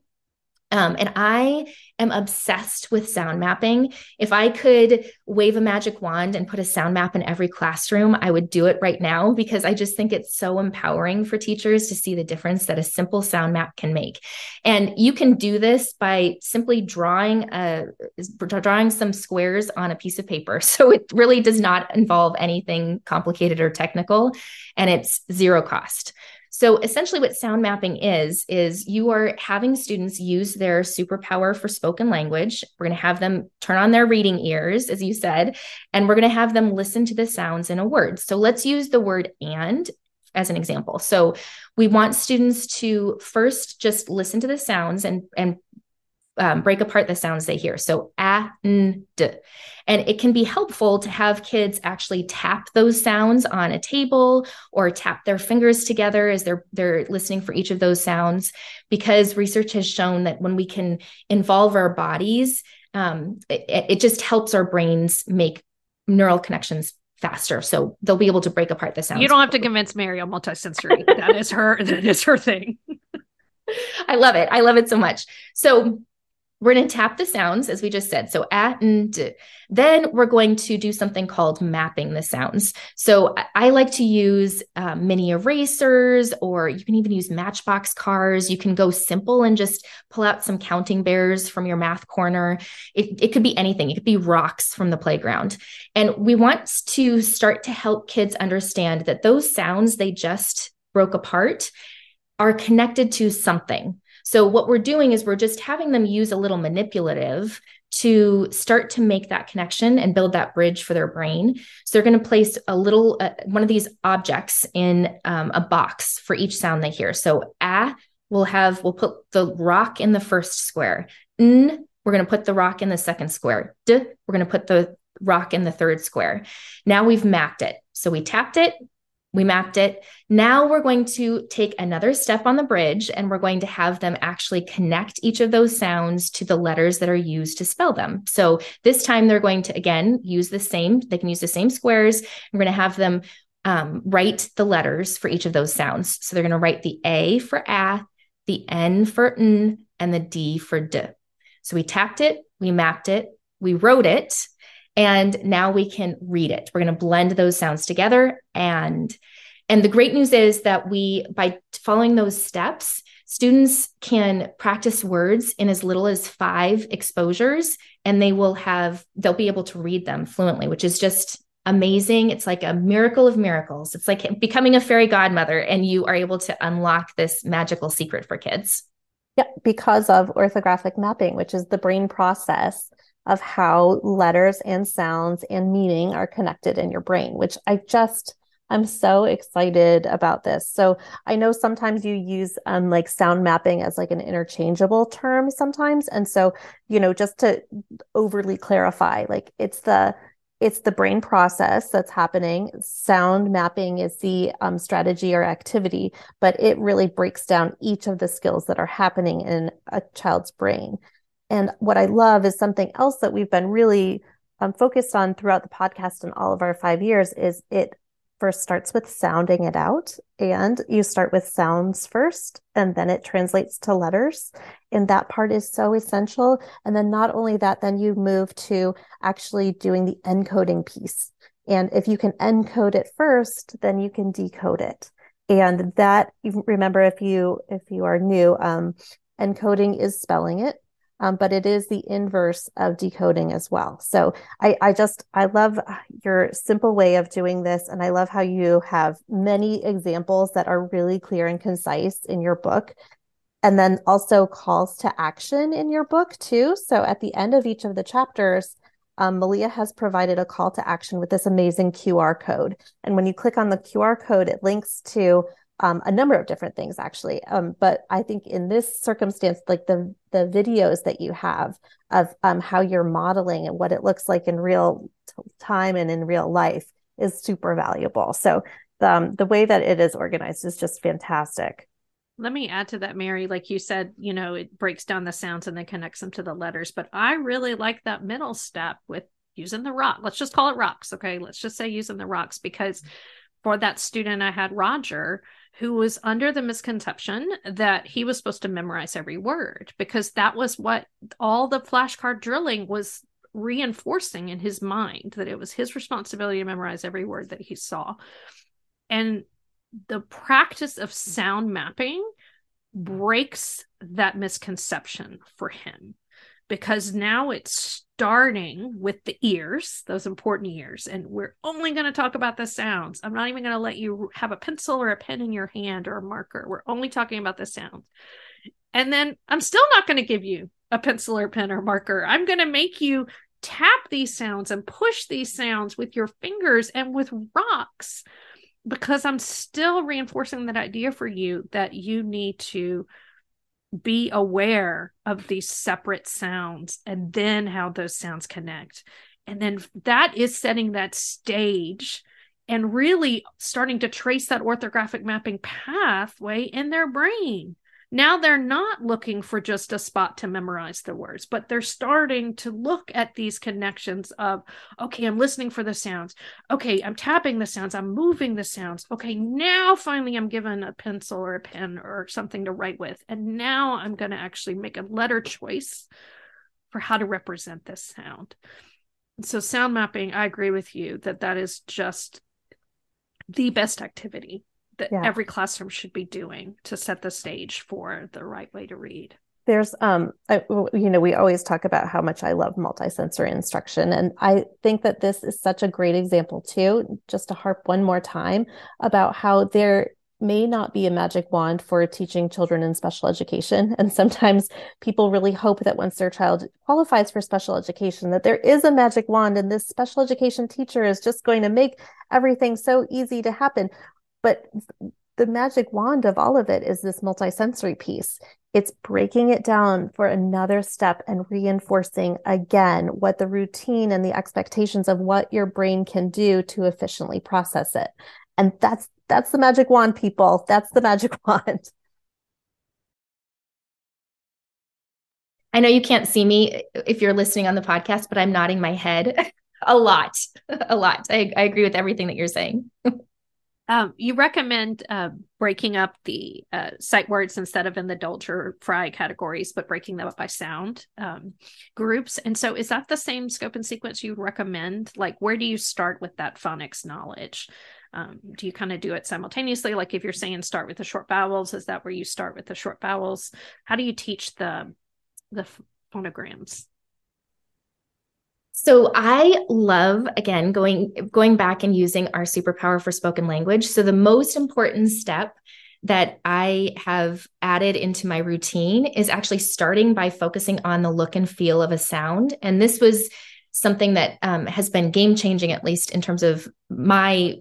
um, and I am obsessed with sound mapping. If I could wave a magic wand and put a sound map in every classroom, I would do it right now because I just think it's so empowering for teachers to see the difference that a simple sound map can make. And you can do this by simply drawing a drawing some squares on a piece of paper. (laughs) So it really does not involve anything complicated or technical, and it's zero cost. So essentially what sound mapping is is you are having students use their superpower for spoken language. We're going to have them turn on their reading ears as you said, and we're going to have them listen to the sounds in a word. So let's use the word and as an example. So we want students to first just listen to the sounds and and um, break apart the sounds they hear. So a, n, d. And it can be helpful to have kids actually tap those sounds on a table or tap their fingers together as they're they're listening for each of those sounds, because research has shown that when we can involve our bodies, um, it, it just helps our brains make neural connections faster. So they'll be able to break apart the sounds. You don't have to convince Mary on multisensory. that is her. (laughs) That is her thing. (laughs) I love it. I love it so much. So we're going to tap the sounds, as we just said. So at and d. Then we're going to do something called mapping the sounds. So I like to use uh, mini erasers, or you can even use matchbox cars. You can go simple and just pull out some counting bears from your math corner. It, it could be anything, it could be rocks from the playground. And we want to start to help kids understand that those sounds they just broke apart are connected to something. So, what we're doing is we're just having them use a little manipulative to start to make that connection and build that bridge for their brain. So, they're going to place a little uh, one of these objects in um, a box for each sound they hear. So, a we'll have, we'll put the rock in the first square. N, we're going to put the rock in the second square. D, we're going to put the rock in the third square. Now we've mapped it. So we tapped it, we mapped it. Now we're going to take another step on the bridge and we're going to have them actually connect each of those sounds to the letters that are used to spell them. So this time they're going to, again, use the same, they can use the same squares. We're going to have them um, write the letters for each of those sounds. So they're going to write the A for a, the N for n, and the D for d. So we tapped it, we mapped it, we wrote it, and now we can read it. We're going to blend those sounds together and and the great news is that we by following those steps, students can practice words in as little as 5 exposures and they will have they'll be able to read them fluently, which is just amazing. It's like a miracle of miracles. It's like becoming a fairy godmother and you are able to unlock this magical secret for kids. Yeah, because of orthographic mapping, which is the brain process of how letters and sounds and meaning are connected in your brain, which I just I'm so excited about this. So I know sometimes you use um, like sound mapping as like an interchangeable term sometimes. And so, you know, just to overly clarify, like it's the it's the brain process that's happening. Sound mapping is the um, strategy or activity, but it really breaks down each of the skills that are happening in a child's brain. And what I love is something else that we've been really um, focused on throughout the podcast and all of our five years is it first starts with sounding it out and you start with sounds first and then it translates to letters and that part is so essential. And then not only that then you move to actually doing the encoding piece. And if you can encode it first then you can decode it. And that remember if you if you are new um encoding is spelling it um, but it is the inverse of decoding as well. So I, I just, I love your simple way of doing this. And I love how you have many examples that are really clear and concise in your book. and then also calls to action in your book too. So at the end of each of the chapters, um, Malia has provided a call to action with this amazing QR code. And when you click on the QR code, it links to um, a number of different things actually. Um, but I think in this circumstance, like the the videos that you have of um, how you're modeling and what it looks like in real t- time and in real life is super valuable. So the, um, the way that it is organized is just fantastic. Let me add to that, Mary. Like you said, you know, it breaks down the sounds and then connects them to the letters. But I really like that middle step with using the rock. Let's just call it rocks. Okay. Let's just say using the rocks because for that student, I had Roger who was under the misconception that he was supposed to memorize every word because that was what all the flashcard drilling was reinforcing in his mind that it was his responsibility to memorize every word that he saw. And the practice of sound mapping breaks that misconception for him because now it's starting with the ears, those important ears, and we're only going to talk about the sounds. I'm not even going to let you have a pencil or a pen in your hand or a marker. We're only talking about the sounds. And then I'm still not going to give you a pencil or pen or marker. I'm going to make you tap these sounds and push these sounds with your fingers and with rocks because I'm still reinforcing that idea for you that you need to be aware of these separate sounds and then how those sounds connect. And then that is setting that stage and really starting to trace that orthographic mapping pathway in their brain. Now they're not looking for just a spot to memorize the words, but they're starting to look at these connections of, okay, I'm listening for the sounds. Okay, I'm tapping the sounds. I'm moving the sounds. Okay, now finally I'm given a pencil or a pen or something to write with. And now I'm going to actually make a letter choice for how to represent this sound. So, sound mapping, I agree with you that that is just the best activity that yeah. every classroom should be doing to set the stage for the right way to read. There's um I, you know we always talk about how much i love multisensory instruction and i think that this is such a great example too just to harp one more time about how there may not be a magic wand for teaching children in special education. And sometimes people really hope that once their child qualifies for special education that there is a magic wand and this special education teacher is just going to make everything so easy to happen but the magic wand of all of it is this multisensory piece. It's breaking it down for another step and reinforcing again what the routine and the expectations of what your brain can do to efficiently process it. And that's that's the magic wand people. That's the magic (laughs) wand. I know you can't see me if you're listening on the podcast, but I'm nodding my head (laughs) a lot. (laughs) A lot. I, I agree with everything that you're saying. Um, you recommend uh, breaking up the uh, sight words instead of in the Dolch or Fry categories, but breaking them up by sound um, groups. And so, is that the same scope and sequence you recommend? Like, where do you start with that phonics knowledge? Um, do you kind of do it simultaneously? Like, if you're saying start with the short vowels, is that where you start with the short vowels? How do you teach the the phonograms? So I love again going going back and using our superpower for spoken language. So the most important step that I have added into my routine is actually starting by focusing on the look and feel of a sound. And this was something that um, has been game changing, at least in terms of my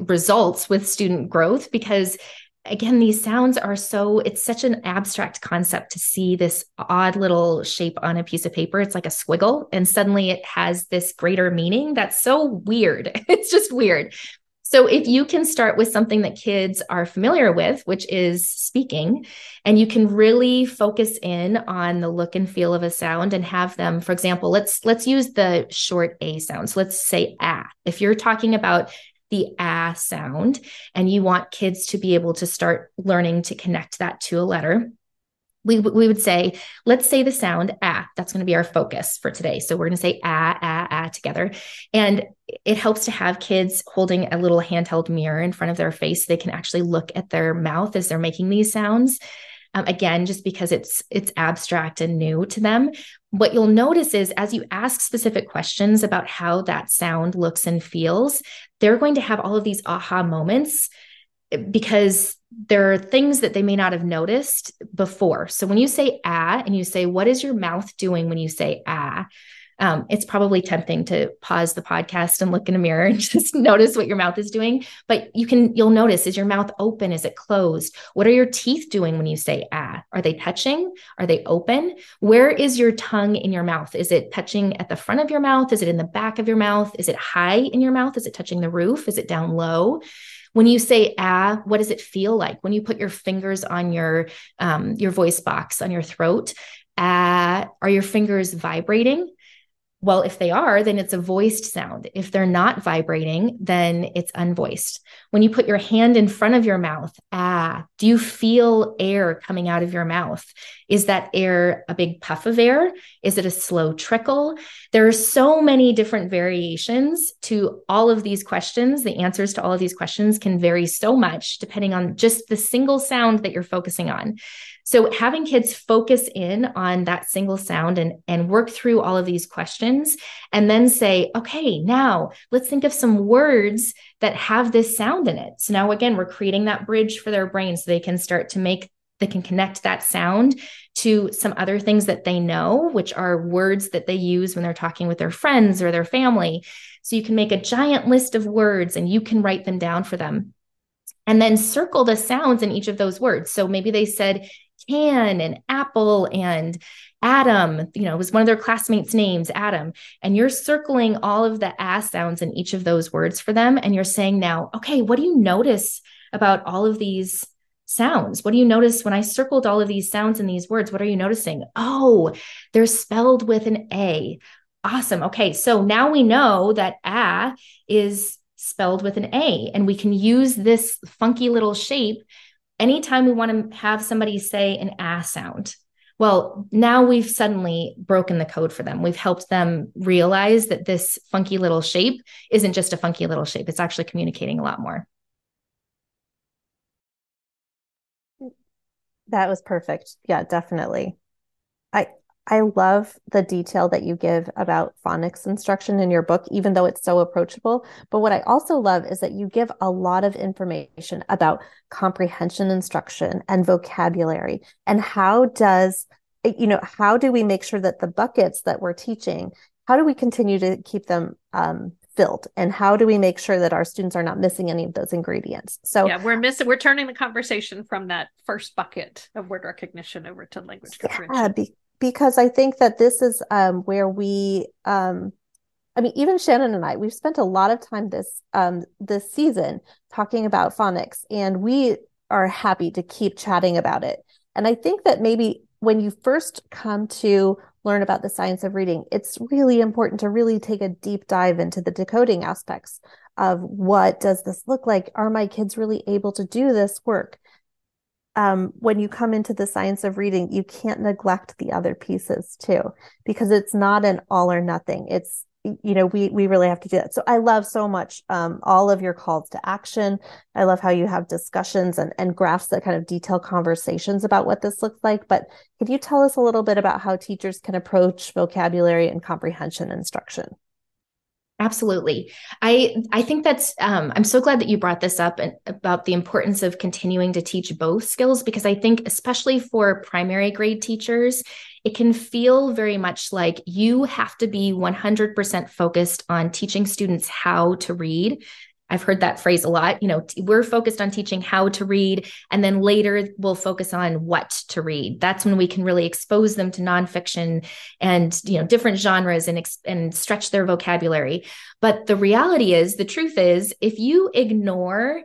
results with student growth, because again, these sounds are so, it's such an abstract concept to see this odd little shape on a piece of paper. It's like a squiggle, and suddenly it has this greater meaning. That's so weird. (laughs) it's just weird. So, if you can start with something that kids are familiar with, which is speaking, and you can really focus in on the look and feel of a sound and have them, for example, let's let's use the short a sound. So let's say ah. If you're talking about the ah sound and you want kids to be able to start learning to connect that to a letter we, we would say let's say the sound ah that's going to be our focus for today. So we're going to say ah ah ah together. And it helps to have kids holding a little handheld mirror in front of their face. So they can actually look at their mouth as they're making these sounds. Um, again just because it's it's abstract and new to them what you'll notice is as you ask specific questions about how that sound looks and feels they're going to have all of these aha moments because there are things that they may not have noticed before. So when you say ah and you say, what is your mouth doing when you say ah? Um, it's probably tempting to pause the podcast and look in a mirror and (laughs) just notice what your mouth is doing. But you can, you'll notice is your mouth open? Is it closed? What are your teeth doing when you say ah? Are they touching? Are they open? Where is your tongue in your mouth? Is it touching at the front of your mouth? Is it in the back of your mouth? Is it high in your mouth? Is it touching the roof? Is it down low? When you say ah, what does it feel like? When you put your fingers on your um, your voice box on your throat, ah, are your fingers vibrating? Well, if they are, then it's a voiced sound. If they're not vibrating, then it's unvoiced. When you put your hand in front of your mouth, ah, do you feel air coming out of your mouth? Is that air a big puff of air? Is it a slow trickle? There are so many different variations to all of these questions. The answers to all of these questions can vary so much depending on just the single sound that you're focusing on. So having kids focus in on that single sound and, and work through all of these questions and then say, okay, now let's think of some words that have this sound in it. So now again, we're creating that bridge for their brain so they can start to make they can connect that sound to some other things that they know, which are words that they use when they're talking with their friends or their family. So you can make a giant list of words and you can write them down for them. And then circle the sounds in each of those words. So maybe they said can and apple and Adam, you know, was one of their classmates' names, Adam. And you're circling all of the ass sounds in each of those words for them. And you're saying now, okay, what do you notice about all of these sounds? What do you notice when I circled all of these sounds in these words? What are you noticing? Oh, they're spelled with an A. Awesome. Okay. So now we know that a is spelled with an A, and we can use this funky little shape anytime we want to have somebody say an A sound. Well, now we've suddenly broken the code for them. We've helped them realize that this funky little shape isn't just a funky little shape, it's actually communicating a lot more. That was perfect. Yeah, definitely. I I love the detail that you give about phonics instruction in your book, even though it's so approachable. But what I also love is that you give a lot of information about comprehension instruction and vocabulary. And how does you know how do we make sure that the buckets that we're teaching how do we continue to keep them um, filled? And how do we make sure that our students are not missing any of those ingredients? So yeah we're missing we're turning the conversation from that first bucket of word recognition over to language comprehension. be, because I think that this is um, where we, um, I mean, even Shannon and I, we've spent a lot of time this um, this season talking about phonics, and we are happy to keep chatting about it. And I think that maybe when you first come to learn about the science of reading, it's really important to really take a deep dive into the decoding aspects of what does this look like? Are my kids really able to do this work? Um, when you come into the science of reading, you can't neglect the other pieces too, because it's not an all or nothing. It's you know we we really have to do that. So I love so much um, all of your calls to action. I love how you have discussions and and graphs that kind of detail conversations about what this looks like. But can you tell us a little bit about how teachers can approach vocabulary and comprehension instruction? Absolutely. I I think that's um, I'm so glad that you brought this up and about the importance of continuing to teach both skills because I think especially for primary grade teachers, it can feel very much like you have to be 100% focused on teaching students how to read I've heard that phrase a lot. You know, t- we're focused on teaching how to read, and then later we'll focus on what to read. That's when we can really expose them to nonfiction and you know different genres and ex- and stretch their vocabulary. But the reality is, the truth is, if you ignore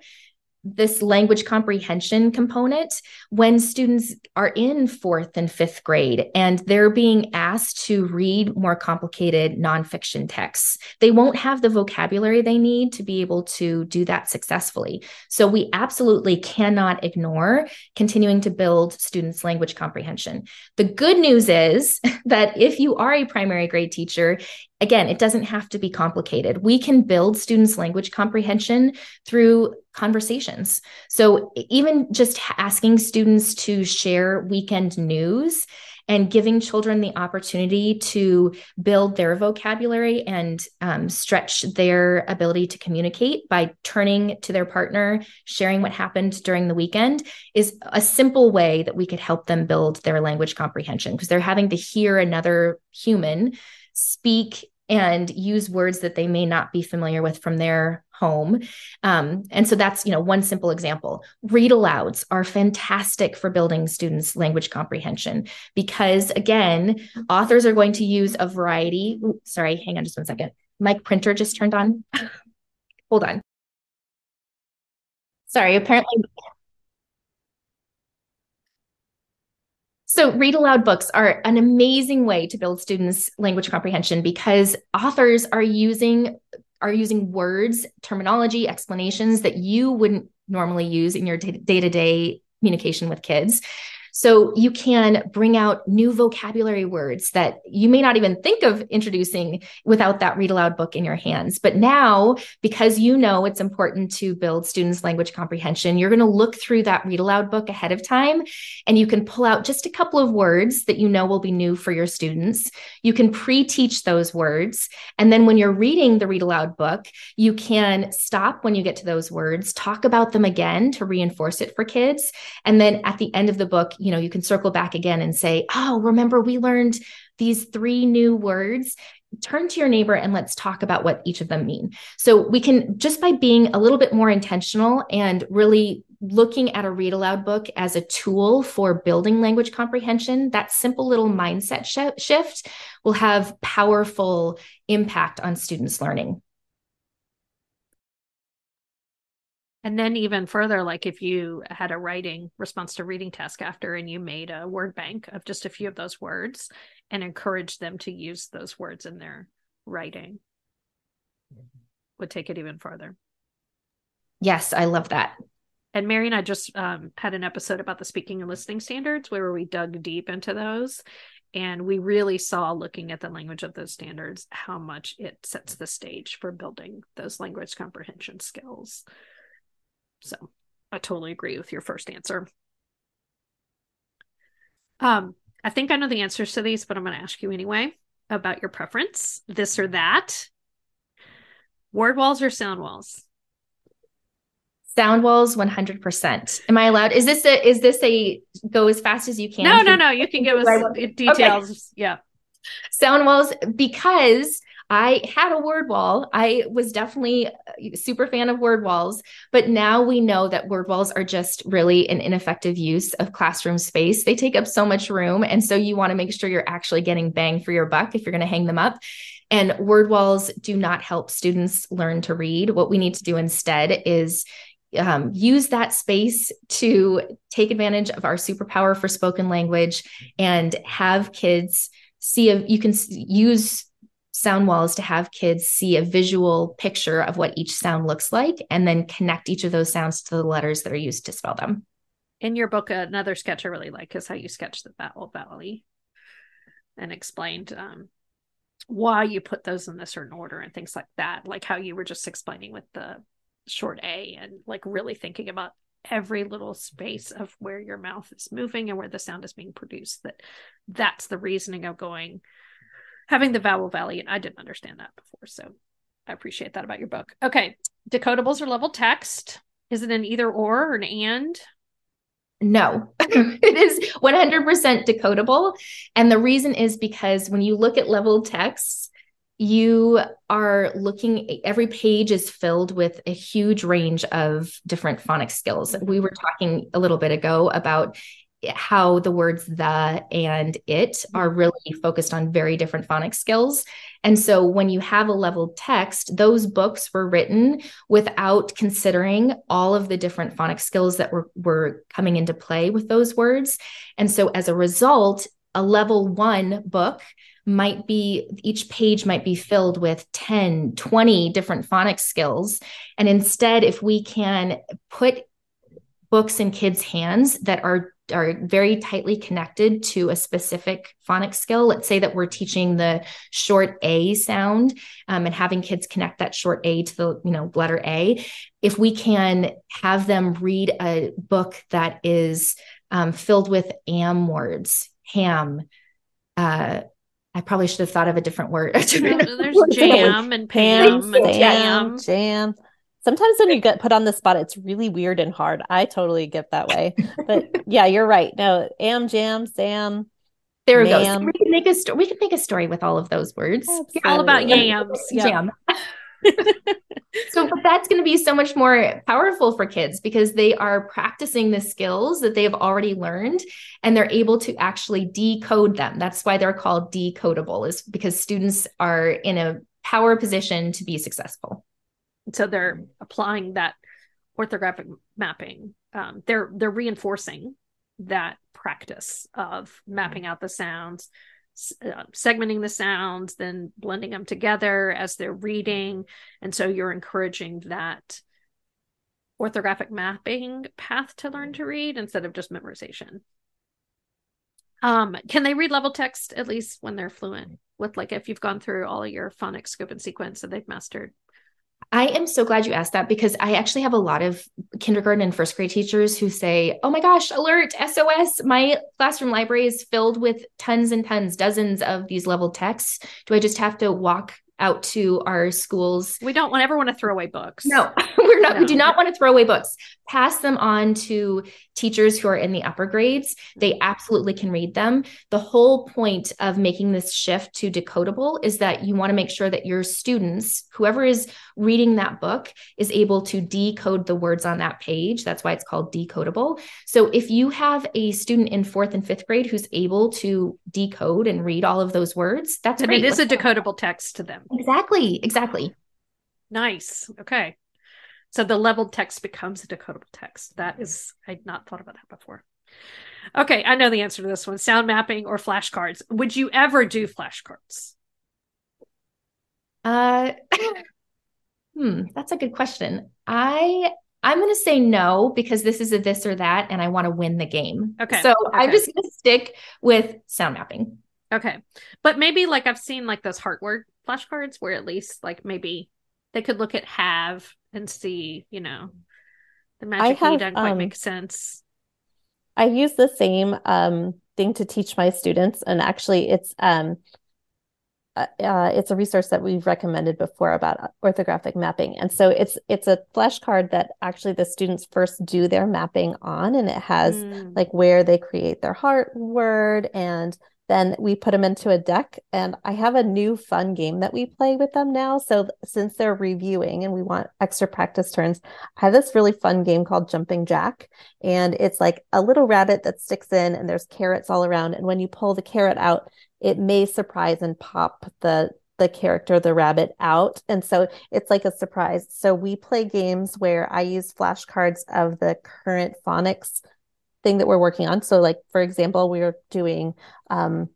this language comprehension component when students are in fourth and fifth grade and they're being asked to read more complicated nonfiction texts. They won't have the vocabulary they need to be able to do that successfully. So, we absolutely cannot ignore continuing to build students' language comprehension. The good news is (laughs) that if you are a primary grade teacher, Again, it doesn't have to be complicated. We can build students' language comprehension through conversations. So, even just asking students to share weekend news and giving children the opportunity to build their vocabulary and um, stretch their ability to communicate by turning to their partner, sharing what happened during the weekend is a simple way that we could help them build their language comprehension because they're having to hear another human speak and use words that they may not be familiar with from their home. Um, and so that's, you know, one simple example. Read alouds are fantastic for building students' language comprehension because, again, authors are going to use a variety. Ooh, sorry, hang on just one second. My printer just turned on. (laughs) Hold on. Sorry, apparently So, read aloud books are an amazing way to build students' language comprehension because authors are using are using words, terminology, explanations that you wouldn't normally use in your day to day communication with kids. So you can bring out new vocabulary words that you may not even think of introducing without that read aloud book in your hands. But now, because you know it's important to build students' language comprehension, you're going to look through that read aloud book ahead of time and you can pull out just a couple of words that you know will be new for your students. You can pre teach those words. And then when you're reading the read aloud book, you can stop when you get to those words, talk about them again to reinforce it for kids. And then at the end of the book, you know, you can circle back again and say, oh, remember we learned these three new words turn to your neighbor and let's talk about what each of them mean. So we can just by being a little bit more intentional and really looking at a read aloud book as a tool for building language comprehension, that simple little mindset sh- shift will have powerful impact on students' learning. And then even further, like if you had a writing response to reading task after and you made a word bank of just a few of those words and encouraged them to use those words in their writing would take it even further. Yes, I love that. And Mary and I just um, had an episode about the speaking and listening standards where we dug deep into those. And we really saw, looking at the language of those standards, how much it sets the stage for building those language comprehension skills. So I totally agree with your first answer. Um, I think I know the answers to these, but I'm going to ask you anyway about your preference this or that. Word walls or sound walls? Sound walls 100%. Am I allowed? Is this a is this a go as fast as you can? No, no, no. You can give us (laughs) details. Okay. Yeah. Sound walls because I had a word wall. I was definitely super fan of word walls, but now we know that word walls are just really an ineffective use of classroom space. They take up so much room. And so you want to make sure you're actually getting bang for your buck if you're going to hang them up. And word walls do not help students learn to read. What we need to do instead is um, use that space to take advantage of our superpower for spoken language and have kids see if you can use sound wall is to have kids see a visual picture of what each sound looks like and then connect each of those sounds to the letters that are used to spell them. In your book, another sketch I really like is how you sketched the vowel valley and explained um, why you put those in a certain order and things like that, like how you were just explaining with the short A and like really thinking about every little space of where your mouth is moving and where the sound is being produced that that's the reasoning of going having the vowel valley, and I didn't understand that before. So I appreciate that about your book. Okay. Decodables or level text. Is it an either or or an and? No, (laughs) it is 100% decodable. And the reason is because when you look at level text, you are looking, every page is filled with a huge range of different phonics skills. We were talking a little bit ago about how the words the and it are mm-hmm. really focused on very different phonics skills. And so when you have a leveled text, those books were written without considering all of the different phonics skills that were, were coming into play with those words. And so as a result, a level one book might be each page might be filled with 10 20 different phonics skills and instead if we can put books in kids hands that are are very tightly connected to a specific phonics skill. Let's say that we're teaching the short A sound um, and having kids connect that short A to the you know letter A. If we can have them read a book that is um, filled with am words, ham. Uh, I probably should have thought of a different word. (laughs) There's jam and Pam, and Sam, jam. jam. Sometimes when you get put on the spot, it's really weird and hard. I totally get that way. But (laughs) yeah, you're right. No, am, jam, Sam. There we go. So we can make a story. We can make a story with all of those words. All about yams. Yeah. Jam. (laughs) so, but that's going to be so much more powerful for kids because they are practicing the skills that they have already learned and they're able to actually decode them. That's why they're called decodable, is because students are in a power position to be successful. So they're applying that orthographic mapping. Um, they're they're reinforcing that practice of mapping out the sounds, uh, segmenting the sounds, then blending them together as they're reading, and so you're encouraging that orthographic mapping path to learn to read instead of just memorization. Um, can they read level text at least when they're fluent with like if you've gone through all your phonics scope and sequence and they've mastered I am so glad you asked that because I actually have a lot of kindergarten and first grade teachers who say, Oh my gosh, alert, SOS. My classroom library is filled with tons and tons, dozens of these level texts. Do I just have to walk out to our schools? We don't want ever want to throw away books. No, (laughs) we're not, we do not want to throw away books. Pass them on to teachers who are in the upper grades. They absolutely can read them. The whole point of making this shift to decodable is that you want to make sure that your students, whoever is reading that book, is able to decode the words on that page. That's why it's called decodable. So if you have a student in fourth and fifth grade who's able to decode and read all of those words, that's And great. it is a decodable text to them. Exactly, exactly. Nice. Okay. So the leveled text becomes a decodable text. That is, I'd not thought about that before. Okay, I know the answer to this one sound mapping or flashcards. Would you ever do flashcards? Uh, (laughs) hmm, that's a good question. I I'm going to say no because this is a this or that, and I want to win the game. Okay, So I'm just going to stick with sound mapping. Okay. But maybe like I've seen like those heart word flashcards where at least like maybe they could look at have and see, you know, the magic have, doesn't quite um, make sense. I use the same um, thing to teach my students, and actually, it's um, uh, uh, it's a resource that we've recommended before about orthographic mapping. And so it's it's a flashcard that actually the students first do their mapping on, and it has Mm. like where they create their heart word and then we put them into a deck. And i have a new fun game that we play with them now. So since they're reviewing and we want extra practice turns i have this really fun game called jumping jack. And it's like a little rabbit that sticks in and there's carrots all around. And when you pull the carrot out it may surprise and pop the the character the rabbit out. And so it's like a surprise. So we play games where i use flashcards of the current phonics thing that we're working on. So, like for example, we are doing um,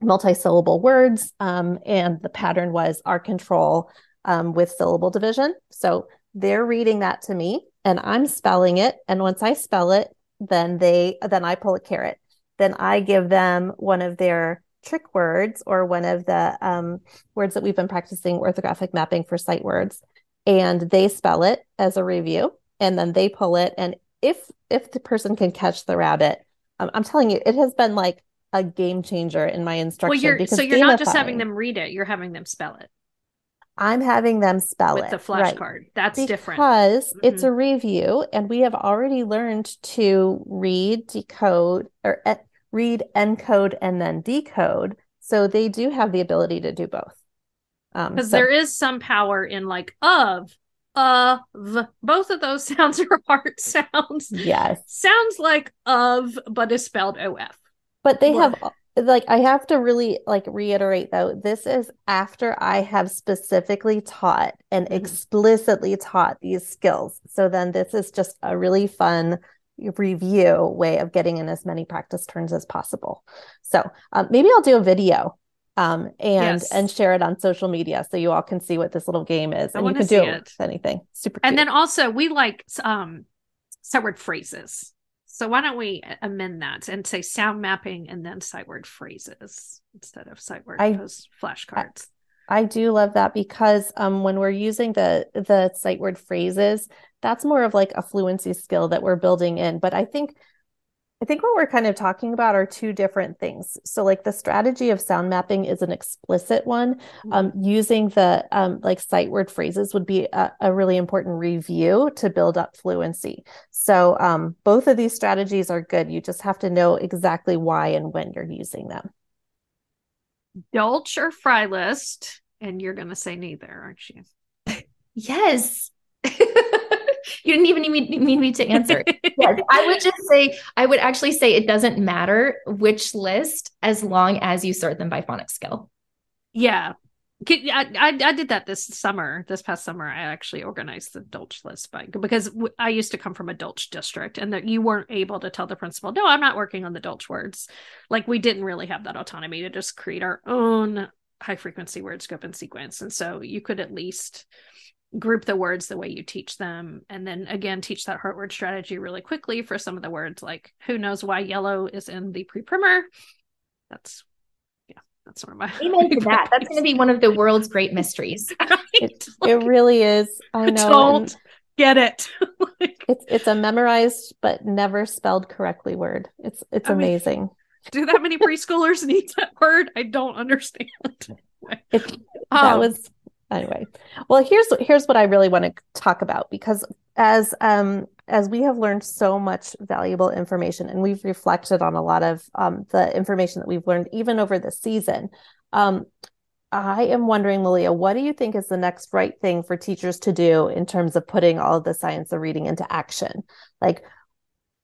multi-syllable words, um, and the pattern was r-control um, with syllable division. So they're reading that to me, and I'm spelling it. And once I spell it, then they then I pull a carrot. Then I give them one of their trick words or one of the um, words that we've been practicing orthographic mapping for sight words, and they spell it as a review, and then they pull it. And if if the person can catch the rabbit, um, I'm telling you, it has been like a game changer in my instruction. Well, you're because so you're not just having them read it, you're having them spell it I'm having them spell with it with the right. flashcard. That's different. because it's Mhm. a review and we have already learned to read decode or e- read encode and then decode so they do have the ability to do both um Because so there is some power in like of, of. Both of those (laughs) sounds are hard sounds. yes Sounds like of, but is spelled OF. but they have like I have to really like reiterate though this is after I have specifically taught and Mhm. explicitly taught these skills so then this is just a really fun review way of getting in as many practice turns as possible so um, maybe I'll do a video um, and Yes. and share it on social media so you all can see what this little game is I and you can do it. anything super And cute. then also we like um sight word phrases. So why don't we amend that and say sound mapping and then sight word phrases instead of sight word I- flashcards. I do love that because um, when we're using the the sight word phrases, that's more of like a fluency skill that we're building in. But I think I think what we're kind of talking about are two different things. So, like the strategy of sound mapping is an explicit one. Mm-hmm. Um, using the um, like sight word phrases would be a, a, really important review to build up fluency. So, um, both of these strategies are good. You just have to know exactly why and when you're using them. Dolch or fry list, and you're going to say neither, aren't you? (laughs) yes. (laughs) you didn't even need me, need me to answer. (laughs) yes, I would just say, I would actually say it doesn't matter which list as long as you sort them by phonics skill. Yeah. I, I, I did that this summer. This past summer, I actually organized the Dolch list by because I used to come from a Dolch district, and that you weren't able to tell the principal, "No, I'm not working on the Dolch words." Like we didn't really have that autonomy to just create our own high frequency word scope and sequence, and so you could at least group the words the way you teach them and then again teach that heart word strategy really quickly for some of the words like who knows why yellow is in the pre-primer? That's yeah that's one of my amen to (laughs) that. That's going to be one of the world's great mysteries. (laughs) Right? it, like, it really is. I know don't get it. (laughs) Like, it's it's a memorized but never spelled correctly word. It's it's I amazing. mean, do that many preschoolers need that word? I don't understand. It, that um, was anyway well here's here's what i really want to talk about because as um as we have learned so much valuable information and we've reflected on a lot of um, the information that we've learned even over the season um, i am wondering malia what do you think is the next right thing for teachers to do in terms of putting all of the science of reading into action? Like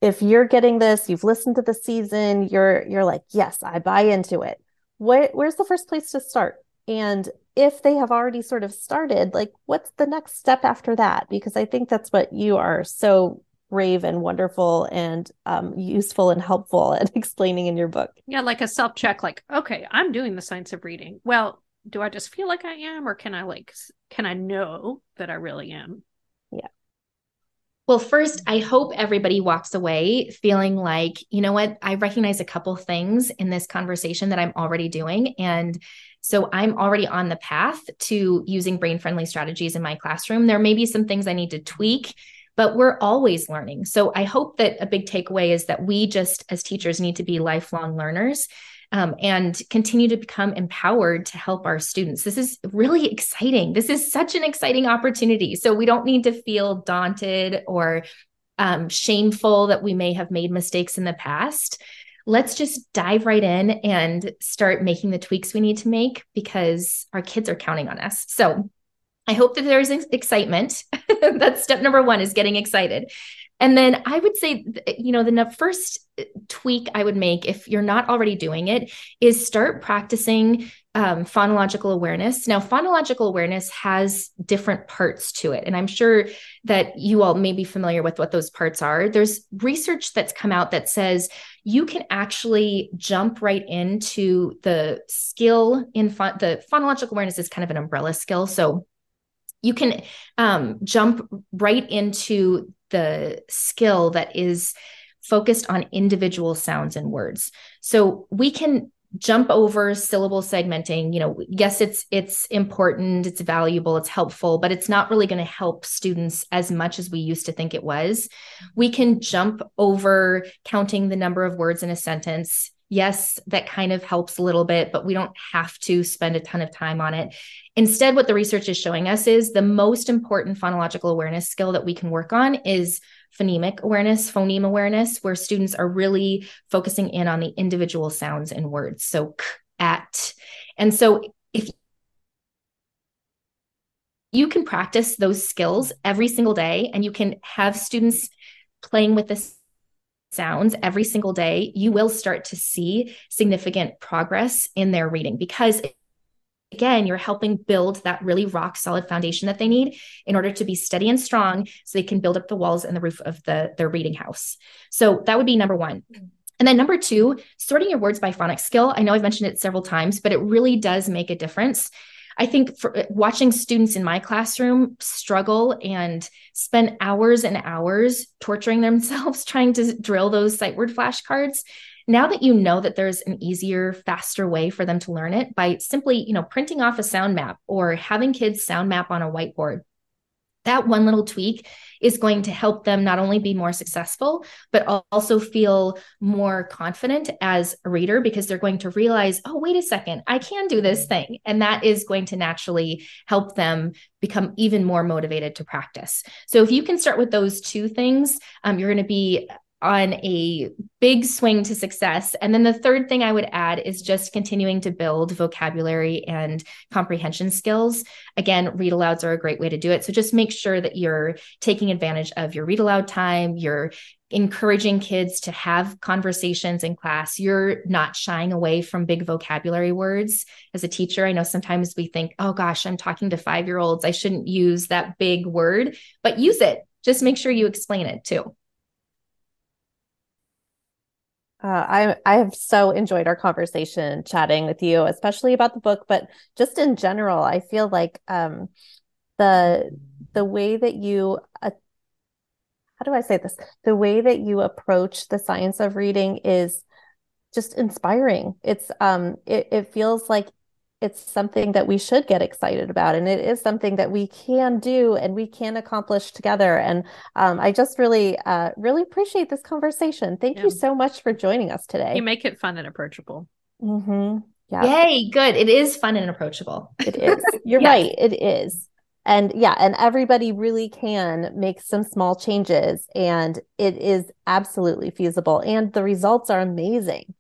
if you're getting this you've listened to the season you're you're like yes i buy into it. What where's the first place to start and if they have already sort of started, like what's the next step after that? Because I think that's what you are so brave and wonderful and um, useful and helpful at (laughs) explaining in your book. Yeah, like a self check, like, okay, I'm doing the science of reading. Well, do I just feel like I am, or can I like, can I know that I really am? Yeah. Well, first, I hope everybody walks away feeling like, you know what, I recognize a couple things in this conversation that I'm already doing. And so I'm already on the path to using brain friendly strategies in my classroom. There may be some things I need to tweak, but we're always learning. So I hope that a big takeaway is that we just, as teachers, need to be lifelong learners. Um, and continue to become empowered to help our students. This is really exciting. This is such an exciting opportunity. So we don't need to feel daunted or um, shameful that we may have made mistakes in the past let's just dive right in and start making the tweaks we need to make because our kids are counting on us. So I hope that there's excitement. (laughs) That's step number one is getting excited. And then I would say, you know, the first eh, tweak I would make if you're not already doing it is start practicing um, phonological awareness. Now, phonological awareness has different parts to it. And I'm sure that you all may be familiar with what those parts are. There's research that's come out that says you can actually jump right into the skill in ph- the phonological awareness is kind of an umbrella skill. So you can um, jump right into the skill that is focused on individual sounds and words. So we can jump over syllable segmenting. You know yes it's it's important it's valuable it's helpful but it's not really going to help students as much as we used to think it was. We can jump over counting the number of words in a sentence. Yes that kind of helps a little bit but we don't have to spend a ton of time on it. Instead what the research is showing us is the most important phonological awareness skill that we can work on is phonemic awareness, phoneme awareness, where students are really focusing in on the individual sounds and words. So, k, at. And so, if you can practice those skills every single day and you can have students playing with the sounds every single day, you will start to see significant progress in their reading because again, you're helping build that really rock solid foundation that they need in order to be steady and strong so they can build up the walls and the roof of the their reading house. So that would be number 1. And then number 2, sorting your words by phonics skill. I know I've mentioned it several times, but it really does make a difference. I think for uh, watching students in my classroom struggle and spend hours and hours torturing (laughs) themselves trying to drill those sight word flashcards now that you know that there's an easier, faster way for them to learn it by simply, you know, printing off a sound map or having kids sound map on a whiteboard, that one little tweak is going to help them not only be more successful, but also feel more confident as a reader because they're going to realize, oh, wait a second, I can do this thing. And that is going to naturally help them become even more motivated to practice. So if you can start with those two things, um, you're going to be on a big swing to success. And then the third thing I would add is just continuing to build vocabulary and comprehension skills. Again, read alouds are a great way to do it. So just make sure that you're taking advantage of your read aloud time, you're encouraging kids to have conversations in class. You're not shying away from big vocabulary words. As a teacher, I know sometimes we think, oh gosh, I'm talking to five year olds. I shouldn't use that big word, but use it. Just make sure you explain it too. Uh, I I have so enjoyed our conversation chatting with you, especially about the book, but just in general, I feel like um, the the way that you uh, how do I say this? The way that you approach the science of reading is just inspiring. It's um it, it feels like it's something that we should get excited about and it is something that we can do and we can accomplish together and um, i just really uh, really appreciate this conversation. Thank yeah. you so much for joining us today. You make it fun and approachable. Mm-hmm. yeah. Yay good. It is fun and approachable. It is. You're (laughs) yes. right. It is. And yeah and everybody really can make some small changes and it is absolutely feasible and the results are amazing.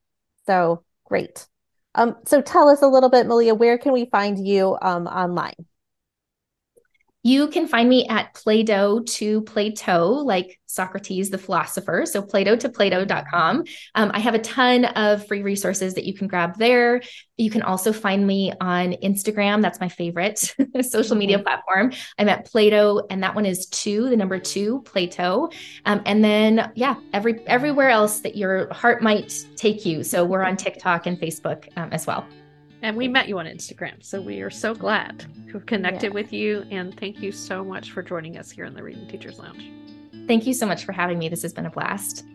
So great um, so tell us a little bit, Malia, where can we find you um, online? You can find me at Playdough to Plato, like Socrates, the philosopher. So Playdough to Plato.com. Um, I have a ton of free resources that you can grab there. You can also find me on Instagram. That's my favorite (laughs) social media mm-hmm. platform. I'm at Playdough, and that one is two, the number two, Plato. Um, and then, yeah, every everywhere else that your heart might take you. So we're on TikTok and Facebook um, as well. And we met you on Instagram. So we are so glad to have connected yeah. with you. And thank you so much for joining us here in the Reading Teachers Lounge. Thank you so much for having me. This has been a blast.